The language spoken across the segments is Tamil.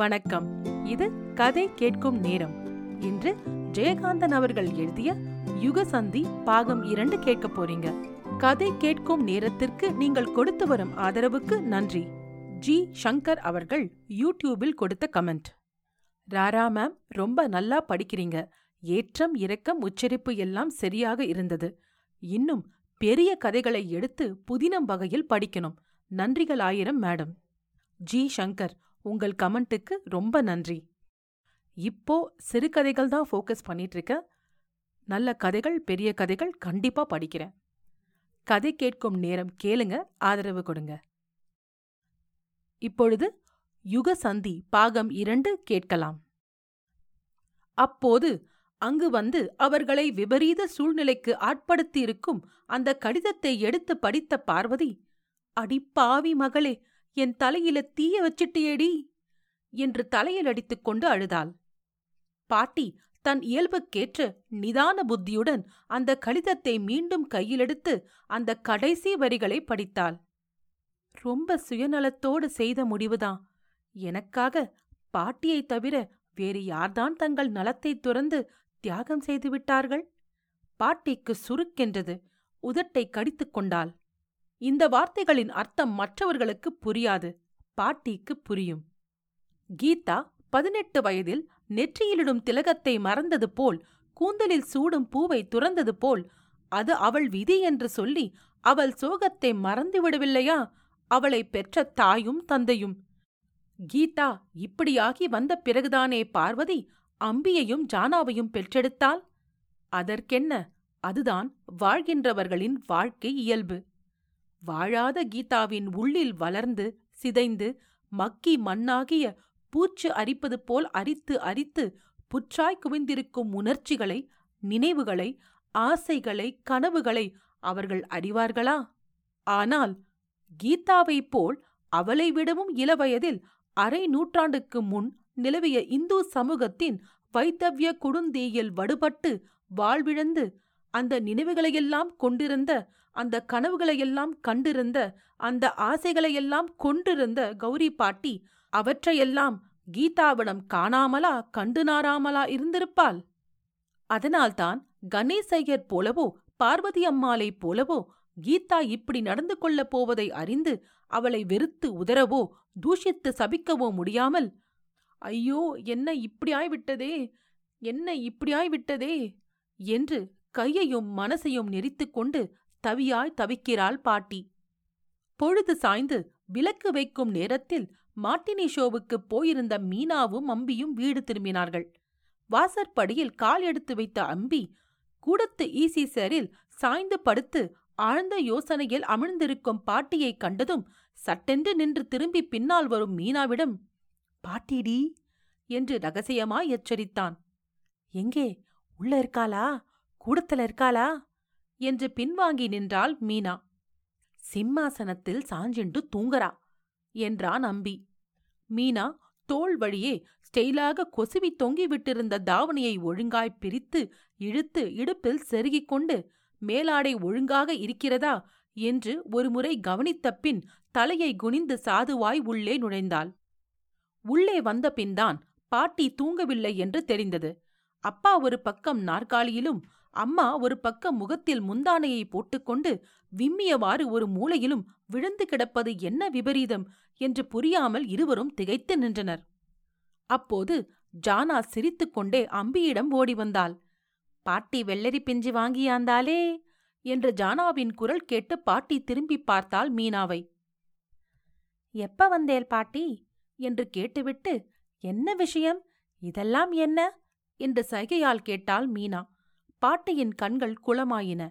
வணக்கம். இது கதை கேட்கும் நேரம். இன்று ஜெயகாந்தன் அவர்கள் எழுதிய யுகசந்தி பாகம் இரண்டு கேட்க போறீங்க. கதை கேட்கும் நேரத்திற்கு நீங்கள் கொடுத்து வரும் ஆதரவுக்கு நன்றி. ஜி. சங்கர் அவர்கள் யூடியூபில் கொடுத்த கமெண்ட். ராரா மேம் ரொம்ப நல்லா படிக்கிறீங்க. ஏற்றம் இரக்கம் உச்சரிப்பு எல்லாம் சரியாக இருந்தது. இன்னும் பெரிய கதைகளை எடுத்து புதினம் வகையில் படிக்கணும். நன்றிகள் ஆயிரம் மேடம். ஜி. சங்கர் உங்கள் கமெண்ட்டுக்கு ரொம்ப நன்றி. இப்போ சிறுகதைகள் தான் ஃபோக்கஸ் பண்ணிட்டு நல்ல கதைகள் பெரிய கதைகள் கண்டிப்பா படிக்கிறேன். கதை கேட்கும் நேரம் கேளுங்க ஆதரவு கொடுங்க. இப்பொழுது யுக சந்தி பாகம் இரண்டு கேட்கலாம். அப்போது அங்கு வந்து அவர்களை விபரீத சூழ்நிலைக்கு ஆட்படுத்தியிருக்கும் அந்த கடிதத்தை எடுத்து படித்த பார்வதி அடிப்பாவி மகளே என் தலையில தீய வச்சிட்டியேடி? என்று தலையில் அடித்துக் கொண்டு அழுதாள். பாட்டி தன் இயல்புக்கேற்ற நிதான புத்தியுடன் அந்த கடிதத்தை மீண்டும் கையிலெடுத்து அந்த கடைசி வரிகளை படித்தாள். ரொம்ப சுயநலத்தோடு செய்த முடிவுதான். எனக்காக பாட்டியைத் தவிர வேறு யார்தான் தங்கள் நலத்தை துறந்து தியாகம் செய்து விட்டார்கள்? பாட்டிக்கு சுருக்கென்றது உதட்டை கடித்துக் கொண்டாள். இந்த வார்த்தைகளின் அர்த்தம் மற்றவர்களுக்கு புரியாது பாட்டிக்கு புரியும். கீதா பதினெட்டு வயதில் நெற்றியிலிடும் திலகத்தை மறந்தது போல் கூந்தலில் சூடும் பூவை துறந்தது போல் அது அவள் விதி என்று சொல்லி அவள் சோகத்தை மறந்துவிடவில்லையா அவளை பெற்ற தாயும் தந்தையும். கீதா இப்படியாகி வந்த பிறகுதானே பார்வதி அம்பியையும் ஜானாவையும் பெற்றெடுத்தாள்? அதற்கென்ன? அதுதான் வாழ்கின்றவர்களின் வாழ்க்கை இயல்பு. வாழாத கீதாவின் உள்ளில் வளர்ந்து சிதைந்து மக்கி மண்ணாகிய பூச்சு அரிப்பது போல் அரித்து அரித்து புற்றாய் குவிந்திருக்கும் உணர்ச்சிகளை நினைவுகளை ஆசைகளை கனவுகளை அவர்கள் அறிவார்களா? ஆனால் கீதாவைப் போல் அவளை விடவும் இளவயதில் அரை நூற்றாண்டுக்கு முன் நிலவிய இந்து சமூகத்தின் வைத்தவ்ய குடுந்தீயில் வடுபட்டு வாழ்விழந்து அந்த நினைவுகளையெல்லாம் கொண்டிருந்த அந்த கனவுகளையெல்லாம் கண்டிருந்த அந்த ஆசைகளையெல்லாம் கொண்டிருந்த கௌரி பாட்டி அவற்றையெல்லாம் கீதாவிடம் காணாமலா கண்டு நாராமலா இருந்திருப்பாள்? அதனால்தான் கணேசையர் போலவோ பார்வதி அம்மாளைப் போலவோ கீதா இப்படி நடந்து கொள்ளப் போவதை அறிந்து அவளை வெறுத்து உதறவோ தூஷித்து சபிக்கவோ முடியாமல் ஐயோ என்ன இப்படியாய்விட்டதே என்ன இப்படியாய்விட்டதே என்று கையையும் மனசையும் நெரித்துக் கொண்டு தவியாய் தவிக்கிறாள் பாட்டி. பொழுது சாய்ந்து விளக்கு வைக்கும் நேரத்தில் மாட்டினி ஷோவுக்குப் போயிருந்த மீனாவும் அம்பியும் வீடு திரும்பினார்கள். வாசற்படியில் கால் எடுத்து வைத்த அம்பி கூடத்து ஈசி சேரில் சாய்ந்து படுத்து ஆழ்ந்த யோசனையில் அமிழ்ந்திருக்கும் பாட்டியைக் கண்டதும் சட்டென்று நின்று திரும்பி பின்னால் வரும் மீனாவிடம் பாட்டிடி என்று ரகசியமாய் எச்சரித்தான். எங்கே? உள்ள இருக்காளா? கூடத்துல இருக்காளா? என்று பின்வாங்கி நின்றாள் மீனா. சிம்மாசனத்தில் சாஞ்சென்று தூங்கறா என்றான் அம்பி. மீனா தோள் வழியே ஸ்டெயிலாக கொசுவி தொங்கிவிட்டிருந்த தாவணியை ஒழுங்காய் பிரித்து இழுத்து இடுப்பில் செருகிக் கொண்டு மேலாடை ஒழுங்காக இருக்கிறதா? என்று ஒருமுறை கவனித்த பின் தலையை குனிந்து சாதுவாய் உள்ளே நுழைந்தாள். உள்ளே வந்த பின்தான் பாட்டி தூங்கவில்லை என்று தெரிந்தது. அப்பா ஒரு பக்கம் நாற்காலியிலும் அம்மா ஒரு பக்கம் முகத்தில் முந்தானையை போட்டுக்கொண்டு விம்மியவாறு ஒரு மூலையிலும் விழுந்து கிடப்பது என்ன விபரீதம் என்று புரியாமல் இருவரும் திகைத்து நின்றனர். அப்போது ஜானா சிரித்துக்கொண்டே அம்பியிடம் ஓடி வந்தாள் பாட்டி வெள்ளரி பிஞ்சு வாங்கியாந்தாலே என்று ஜானாவின் குரல் கேட்டு பாட்டி திரும்பி பார்த்தாள் மீனாவை. எப்ப வந்தேல் பாட்டி? என்று கேட்டுவிட்டு என்ன விஷயம்? இதெல்லாம் என்ன? என்று சைகையால் கேட்டாள் மீனா. பாட்டியின் கண்கள் குளமாயின.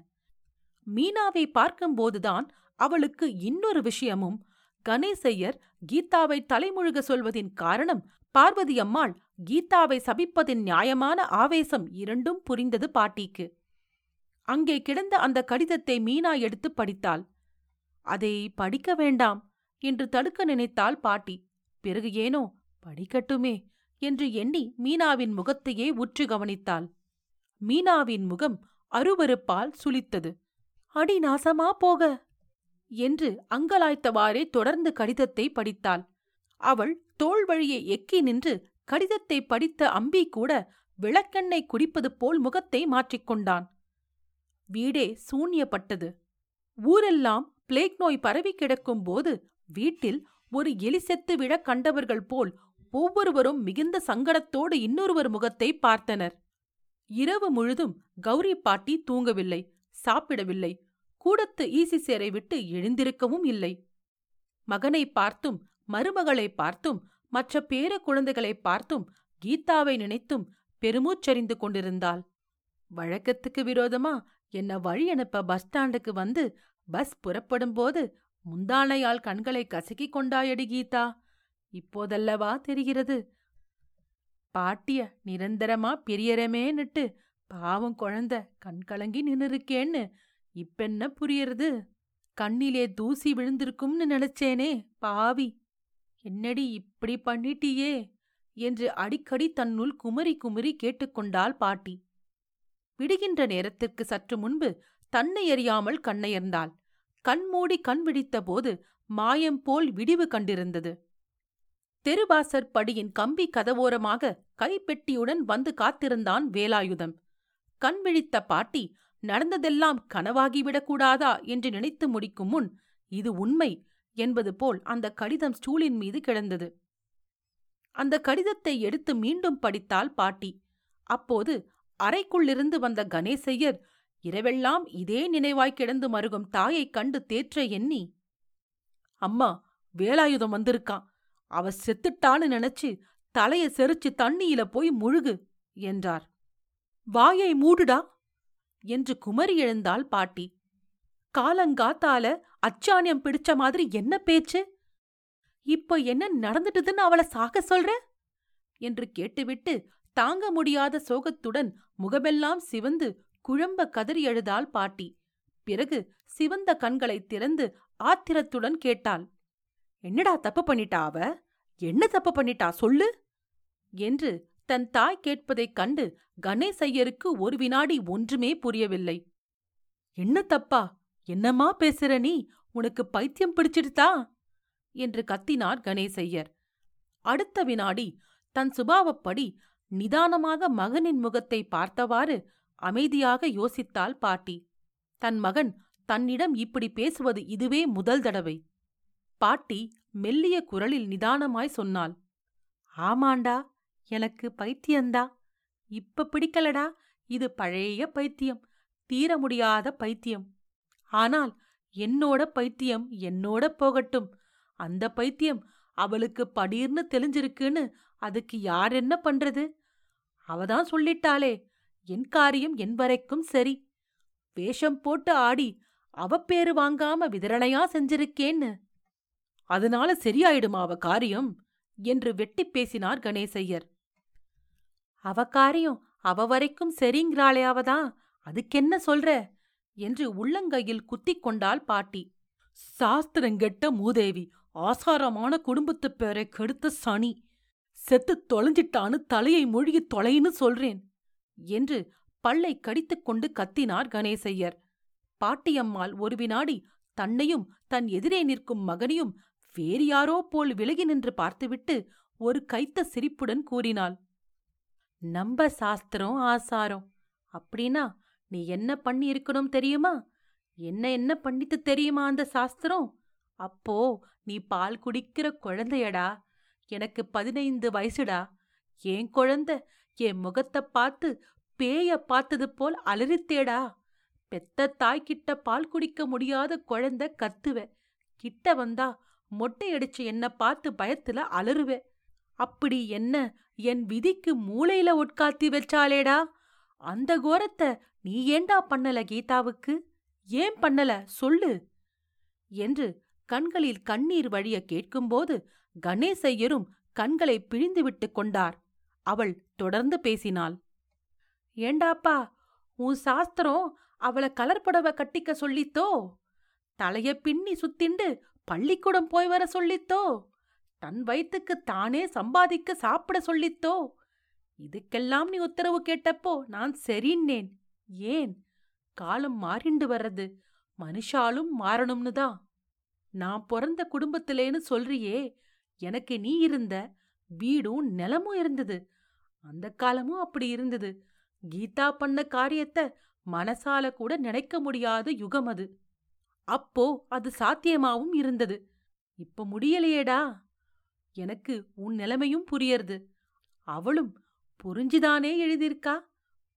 மீனாவை பார்க்கும்போதுதான் அவளுக்கு இன்னொரு விஷயமும். கணேசையர் கீதாவை தலைமுழுக சொல்வதின் காரணம் பார்வதி அம்மாள் கீதாவை சபிப்பதின் நியாயமான ஆவேசம் இரண்டும் புரிந்தது பாட்டிக்கு. அங்கே கிடந்த அந்த கடிதத்தை மீனா எடுத்து படித்தாள். அதை படிக்க வேண்டாம் என்று தடுக்க நினைத்தாள் பாட்டி. பிறகு ஏனோ? படிக்கட்டுமே என்று எண்ணி மீனாவின் முகத்தையே உற்று கவனித்தாள். மீனாவின் முகம் அருவருப்பால் சுளித்தது. அடி நாசமா போக? என்று அங்கலாய்த்தவாறே தொடர்ந்து கடிதத்தை படித்தாள். அவள் தோள் வழியை எக்கி நின்று கடிதத்தை படித்த அம்பி கூட விளக்கெண்ணை குடிப்பது போல் முகத்தை மாற்றிக்கொண்டான் வீடே சூன்யப்பட்டது. ஊரெல்லாம் பிளேக் நோய் பரவி கிடக்கும் போது வீட்டில் ஒரு எலி செத்து விழ கண்டவர்கள் போல் ஒவ்வொருவரும் மிகுந்த சங்கடத்தோடு இன்னொருவர் முகத்தை பார்த்தனர். இரவு முழுதும் கௌரி பாட்டி தூங்கவில்லை சாப்பிடவில்லை. கூடத்து ஈசி சேரை விட்டு எழுந்திருக்கவும் இல்லை. மகனை பார்த்தும் மருமகளை பார்த்தும் மற்ற பேர குழந்தைகளை பார்த்தும் கீதாவை நினைத்தும் பெருமூச்சரிந்து கொண்டிருந்தாள். வழக்கத்துக்கு விரோதமா என்ன வழி அனுப்ப பஸ் ஸ்டாண்டுக்கு வந்து பஸ் புறப்படும் போது முந்தானையால் கண்களை கசக்கிக் கொண்டாயடி கீதா. இப்போதல்லவா தெரிகிறது? பாட்டிய நிரந்தரமா பிரியறமேன்னுட்டு பாவம் குழந்த கண் கலங்கி நின்னுருக்கேன்னு இப்பென்ன புரியறது? கண்ணிலே தூசி விழுந்திருக்கும்னு நினைச்சேனே பாவி. என்னடி இப்படி பண்ணிட்டியே? என்று அடிக்கடி தன்னுள் குமரி குமரி கேட்டுக்கொண்டாள் பாட்டி. விடுகின்ற நேரத்திற்கு சற்று முன்பு தன்னை அறியாமல் கண்ணையர்ந்தாள். கண்மூடி கண் விழித்தபோது மாயம் போல் விடிவு கண்டிருந்தது. தெருவாசற் படியின் கம்பி கதவோரமாக கைப்பெட்டியுடன் வந்து காத்திருந்தான் வேலாயுதம். கண் விழித்த பாட்டி நடந்ததெல்லாம் கனவாகிவிடக்கூடாதா என்று நினைத்து முடிக்கும் முன் இது உண்மை என்பது போல் அந்த கடிதம் ஸ்டூலின் மீது கிடந்தது. அந்த கடிதத்தை எடுத்து மீண்டும் படித்தாள் பாட்டி. அப்போது அறைக்குள்ளிருந்து வந்த கணேசையர் இரவெல்லாம் இதே நினைவாய் கிடந்து மருகும் தாயைக் கண்டு தேற்ற எண்ணி? அம்மா வேலாயுதம் வந்திருக்கான். அவ செத்துட்டான்னு நினைச்சு தலைய செரிச்சு தண்ணியில போய் முழுகு என்றார். வாயை மூடுடா என்று குமரி எழுந்தாள் பாட்டி. காலங்காத்தால அச்சானியம் பிடிச்ச மாதிரி என்ன பேச்சு? இப்ப என்ன நடந்துட்டுதுன்னு அவளை சாக சொல்ற? என்று கேட்டுவிட்டு தாங்க முடியாத சோகத்துடன் முகமெல்லாம் சிவந்து குழம்ப கதறி எழுதாள் பாட்டி. பிறகு சிவந்த கண்களைத் திறந்து ஆத்திரத்துடன் கேட்டாள். என்னடா தப்பு பண்ணிட்டா அவ? என்ன தப்பு பண்ணிட்டா? சொல்லு. என்று தன் தாய் கேட்பதைக் கண்டு கணேசையருக்கு ஒரு வினாடி ஒன்றுமே புரியவில்லை. என்ன தப்பா? என்னம்மா பேசுற நீ? உனக்கு பைத்தியம் பிடிச்சிடுதா? என்று கத்தினார் கணேசையர் அடுத்த வினாடி தன் சுபாவப்படி நிதானமாக மகனின் முகத்தை பார்த்தவாறு அமைதியாக யோசித்தாள் பாட்டி. தன் மகன் தன்னிடம் இப்படி பேசுவது இதுவே முதல் தடவை. பாட்டி மெல்லிய குரலில் நிதானமாய் சொன்னாள். ஆமாண்டா எனக்கு பைத்தியந்தா. இப்ப பிடிக்கலடா இது பழைய பைத்தியம் தீர முடியாத பைத்தியம். ஆனால் என்னோட பைத்தியம் என்னோட போகட்டும். அந்த பைத்தியம் அவளுக்கு படீர்னு தெளிஞ்சிருக்குன்னு அதுக்கு யார் என்ன பண்றது? அவதான் சொல்லிட்டாளே என் காரியம் என் வரைக்கும் சரி. வேஷம் போட்டு ஆடி அவ பேரு வாங்காம விதரணையா செஞ்சிருக்கேன்னு. அதனால சரியாயிடுமா அவ காரியம்? என்று வெட்டிப் பேசினார் கணேசையர் அவ காரியம் அவ வரைக்கும் சரிங்கிறாளே அவதான் அதுக்கென்ன சொல்ற? என்று உள்ளங்கையில் குத்திக் கொண்டாள் பாட்டி. சாஸ்திரங்கெட்ட மூதேவி ஆசாரமான குடும்பத்துப் பேரை கெடுத்த சனி செத்து தொலைஞ்சிட்டான்னு தலையை மொழிகி தொலைன்னு சொல்றேன் என்று பல்லை கடித்துக்கொண்டு கத்தினார் கணேசையர் பாட்டியம்மாள் ஒரு வினாடி தன்னையும் தன் எதிரே நிற்கும் மகனையும் வேறு யாரோ போல் விலகி நின்று பார்த்துவிட்டு ஒரு கைத்த சிரிப்புடன் கூறினாள். நம்ப சாஸ்திரம் ஆசாரம். அப்படின்னா நீ என்ன பண்ணி இருக்கணும் தெரியுமா? என்ன என்ன பண்ணித்து தெரியுமா அந்த சாஸ்திரம்? அப்போ நீ பால் குடிக்கிற குழந்தையடா. எனக்கு பதினைந்து வயசுடா. ஏன் குழந்த என் முகத்தை பார்த்து பேய பார்த்தது போல் அலறித்தேடா. பெத்த தாய்கிட்ட பால் குடிக்க முடியாத குழந்தை கத்துவ. கிட்ட வந்தா மொட்டையடிச்சு என்ன பார்த்து பயத்துல அலறுவே. அப்படி என்ன? என் விதிக்கு மூளையில உட்காத்தி வச்சாலேடா அந்த கோரத்தை நீ ஏண்டா பண்ணல கீதாவுக்கு? ஏன் பண்ணல? சொல்லு. என்று கண்களில் கண்ணீர் வழிய கேட்கும்போது கணேசையரும் கண்களை பிழிந்துவிட்டு கொண்டார். அவள் தொடர்ந்து பேசினாள். ஏண்டாப்பா உன் சாஸ்திரம் அவளை கலர்படவ கட்டிக்க சொல்லித்தோ? தலைய பின்னி சுத்திண்டு பள்ளிக்கூடம் போய் வர சொல்லித்தோ? தன் வயிற்றுக்கு தானே சம்பாதிக்க சாப்பிட சொல்லித்தோ? இதுக்கெல்லாம் நீ உத்தரவு கேட்டப்போ நான் சரின்னேன். ஏன்? காலம் மாறிண்டு வர்றது. மனுஷாலும் மாறணும்னு தான். நான் பிறந்த குடும்பத்திலேன்னு சொல்றியே எனக்கு நீ இருந்த வீடும் நிலமும் இருந்தது. அந்த காலமும் அப்படி இருந்தது. கீதா பண்ண காரியத்தை மனசால கூட நினைக்க முடியாத யுகம் அது. அப்போ அது சாத்தியமாவும் இருந்தது. இப்ப முடியலையேடா. எனக்கு உன் நிலைமையும் புரியறது. அவளும் புரிஞ்சுதானே எழுதியிருக்கா?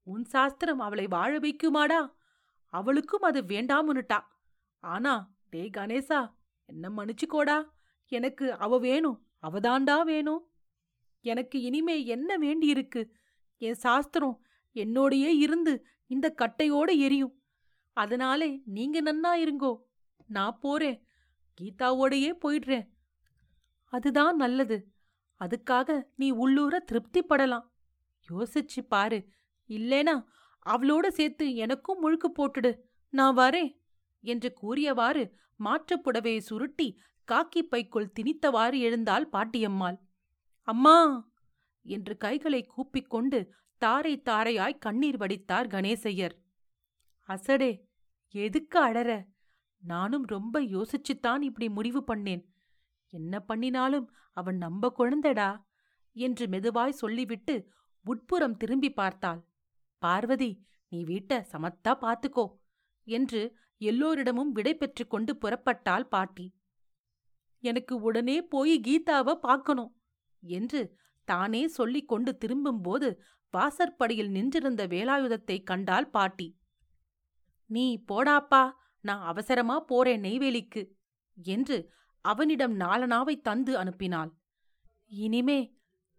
உன் சாஸ்திரம் அவளை வாழ வைக்குமாடா? அவளுக்கும் அது வேண்டாமுன்னுட்டா ஆனா டே கணேசா என்ன மன்னிச்சுக்கோடா. எனக்கு அவ வேணும் அவதாண்டா வேணும். எனக்கு இனிமே என்ன வேண்டியிருக்கு? என் சாஸ்திரம் என்னோடையே இருந்து இந்த கட்டையோட எரியும். அதனாலே நீங்க நன்னா இருங்கோ. நான் போறேன். கீதாவோடையே போயிடுறேன். அதுதான் நல்லது. அதுக்காக நீ உள்ளூர திருப்திப்படலாம். யோசிச்சு பாரு. இல்லேனா அவளோட சேர்த்து எனக்கும் முழுக்கு போட்டுடு. நான் வரேன். என்று கூறியவாறு மாற்றுப்புடவையை சுருட்டி காக்கி பைக்குள் திணித்தவாறு எழுந்தாள் பாட்டியம்மாள். அம்மா! என்று கைகளை கூப்பிக்கொண்டு தாரை தாரையாய் கண்ணீர் வடித்தார் கணேசையர். அசடே எதுக்கு அடற? நானும் ரொம்ப யோசிச்சுத்தான் இப்படி முடிவு பண்ணேன். என்ன பண்ணினாலும் அவன் நம்ப குழந்தடா என்று மெதுவாய் சொல்லிவிட்டு உட்புறம் திரும்பி பார்த்தாள். பார்வதி நீ வீட்ட சமத்தா பார்த்துக்கோ என்று எல்லோரிடமும் விடை பெற்று கொண்டு புறப்பட்டாள் பாட்டி. எனக்கு உடனே போய் கீதாவ பார்க்கணும் என்று தானே சொல்லிக் கொண்டு திரும்பும்போது வாசற்படியில் நின்றிருந்த வேலாயுதத்தை கண்டாள் பாட்டி. நீ போடாப்பா நான் அவசரமா போறேன் நெய்வேலிக்கு என்று அவனிடம் நாலனாவை தந்து அனுப்பினாள். இனிமே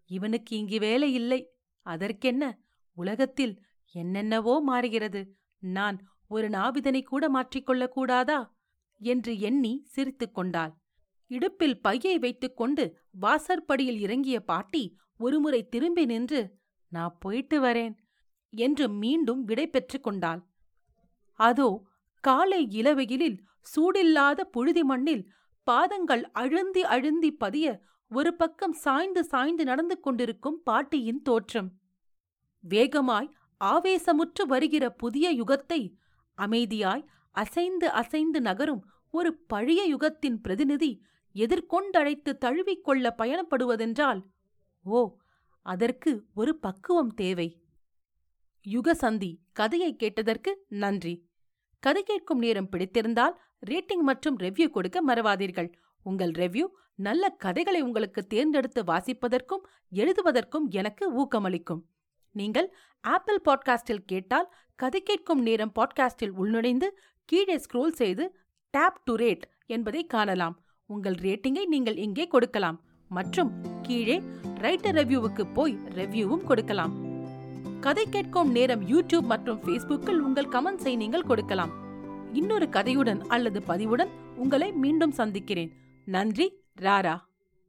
இவனுக்கு இங்கு வேலை இல்லை. அதற்கென்ன? உலகத்தில் என்னென்னவோ மாறுகிறது. நான் ஒரு நாவிதனை கூட மாற்றிக்கொள்ளக் கூடாதா என்று எண்ணி சிரித்துக் கொண்டாள். இடுப்பில் பையை வைத்துக்கொண்டு வாசற்படியில் இறங்கிய பாட்டி ஒருமுறை திரும்பி நின்று நான் போயிட்டு வரேன் என்று மீண்டும் விடை பெற்றுக் கொண்டாள். அதோ காலை இளவெயிலில் சூடில்லாத புழுதி மண்ணில் பாதங்கள் அழுந்தி அழுந்தி பதிய ஒரு பக்கம் சாய்ந்து சாய்ந்து நடந்து கொண்டிருக்கும் பாட்டியின் தோற்றம். வேகமாய் ஆவேசமுற்று வருகிற புதிய யுகத்தை அமைதியாய் அசைந்து அசைந்து நகரும் ஒரு பழைய யுகத்தின் பிரதிநிதி எதிர்கொண்டழைத்து தழுவிக்கொள்ள பயணப்படுவதென்றால் ஓ அதற்கு ஒரு பக்குவம் தேவை. யுகசந்தி கதையை கேட்டதற்கு நன்றி. கதை கேட்கும் நேரம் பிடித்திருந்தால் ரேட்டிங் மற்றும் ரெவ்யூ கொடுக்க மறவாதீர்கள். உங்கள் ரெவ்யூ நல்ல கதைகளை உங்களுக்கு தேர்ந்தெடுத்து வாசிப்பதற்கும் எழுதுவதற்கும் எனக்கு ஊக்கமளிக்கும். நீங்கள் ஆப்பிள் பாட்காஸ்டில் கேட்டால் கதை கேட்கும் நேரம் பாட்காஸ்டில் உள்நுழைந்து கீழே ஸ்க்ரோல் செய்து டேப் டு ரேட் என்பதை காணலாம். உங்கள் ரேட்டிங்கை நீங்கள் இங்கே கொடுக்கலாம். மற்றும் கீழே ரைட்டர் ரெவ்யூவுக்கு போய் ரெவ்யூவும் கொடுக்கலாம். கதை கேட்கும் நேரம் யூடியூப் மற்றும் ஃபேஸ்புக்கில் உங்கள் கமெண்ட்ஸை நீங்கள் கொடுக்கலாம். இன்னொரு கதையுடன் அல்லது பதிவுடன் உங்களை மீண்டும் சந்திக்கிறேன். நன்றி ராரா.